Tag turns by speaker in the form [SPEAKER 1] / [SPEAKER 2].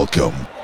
[SPEAKER 1] Welcome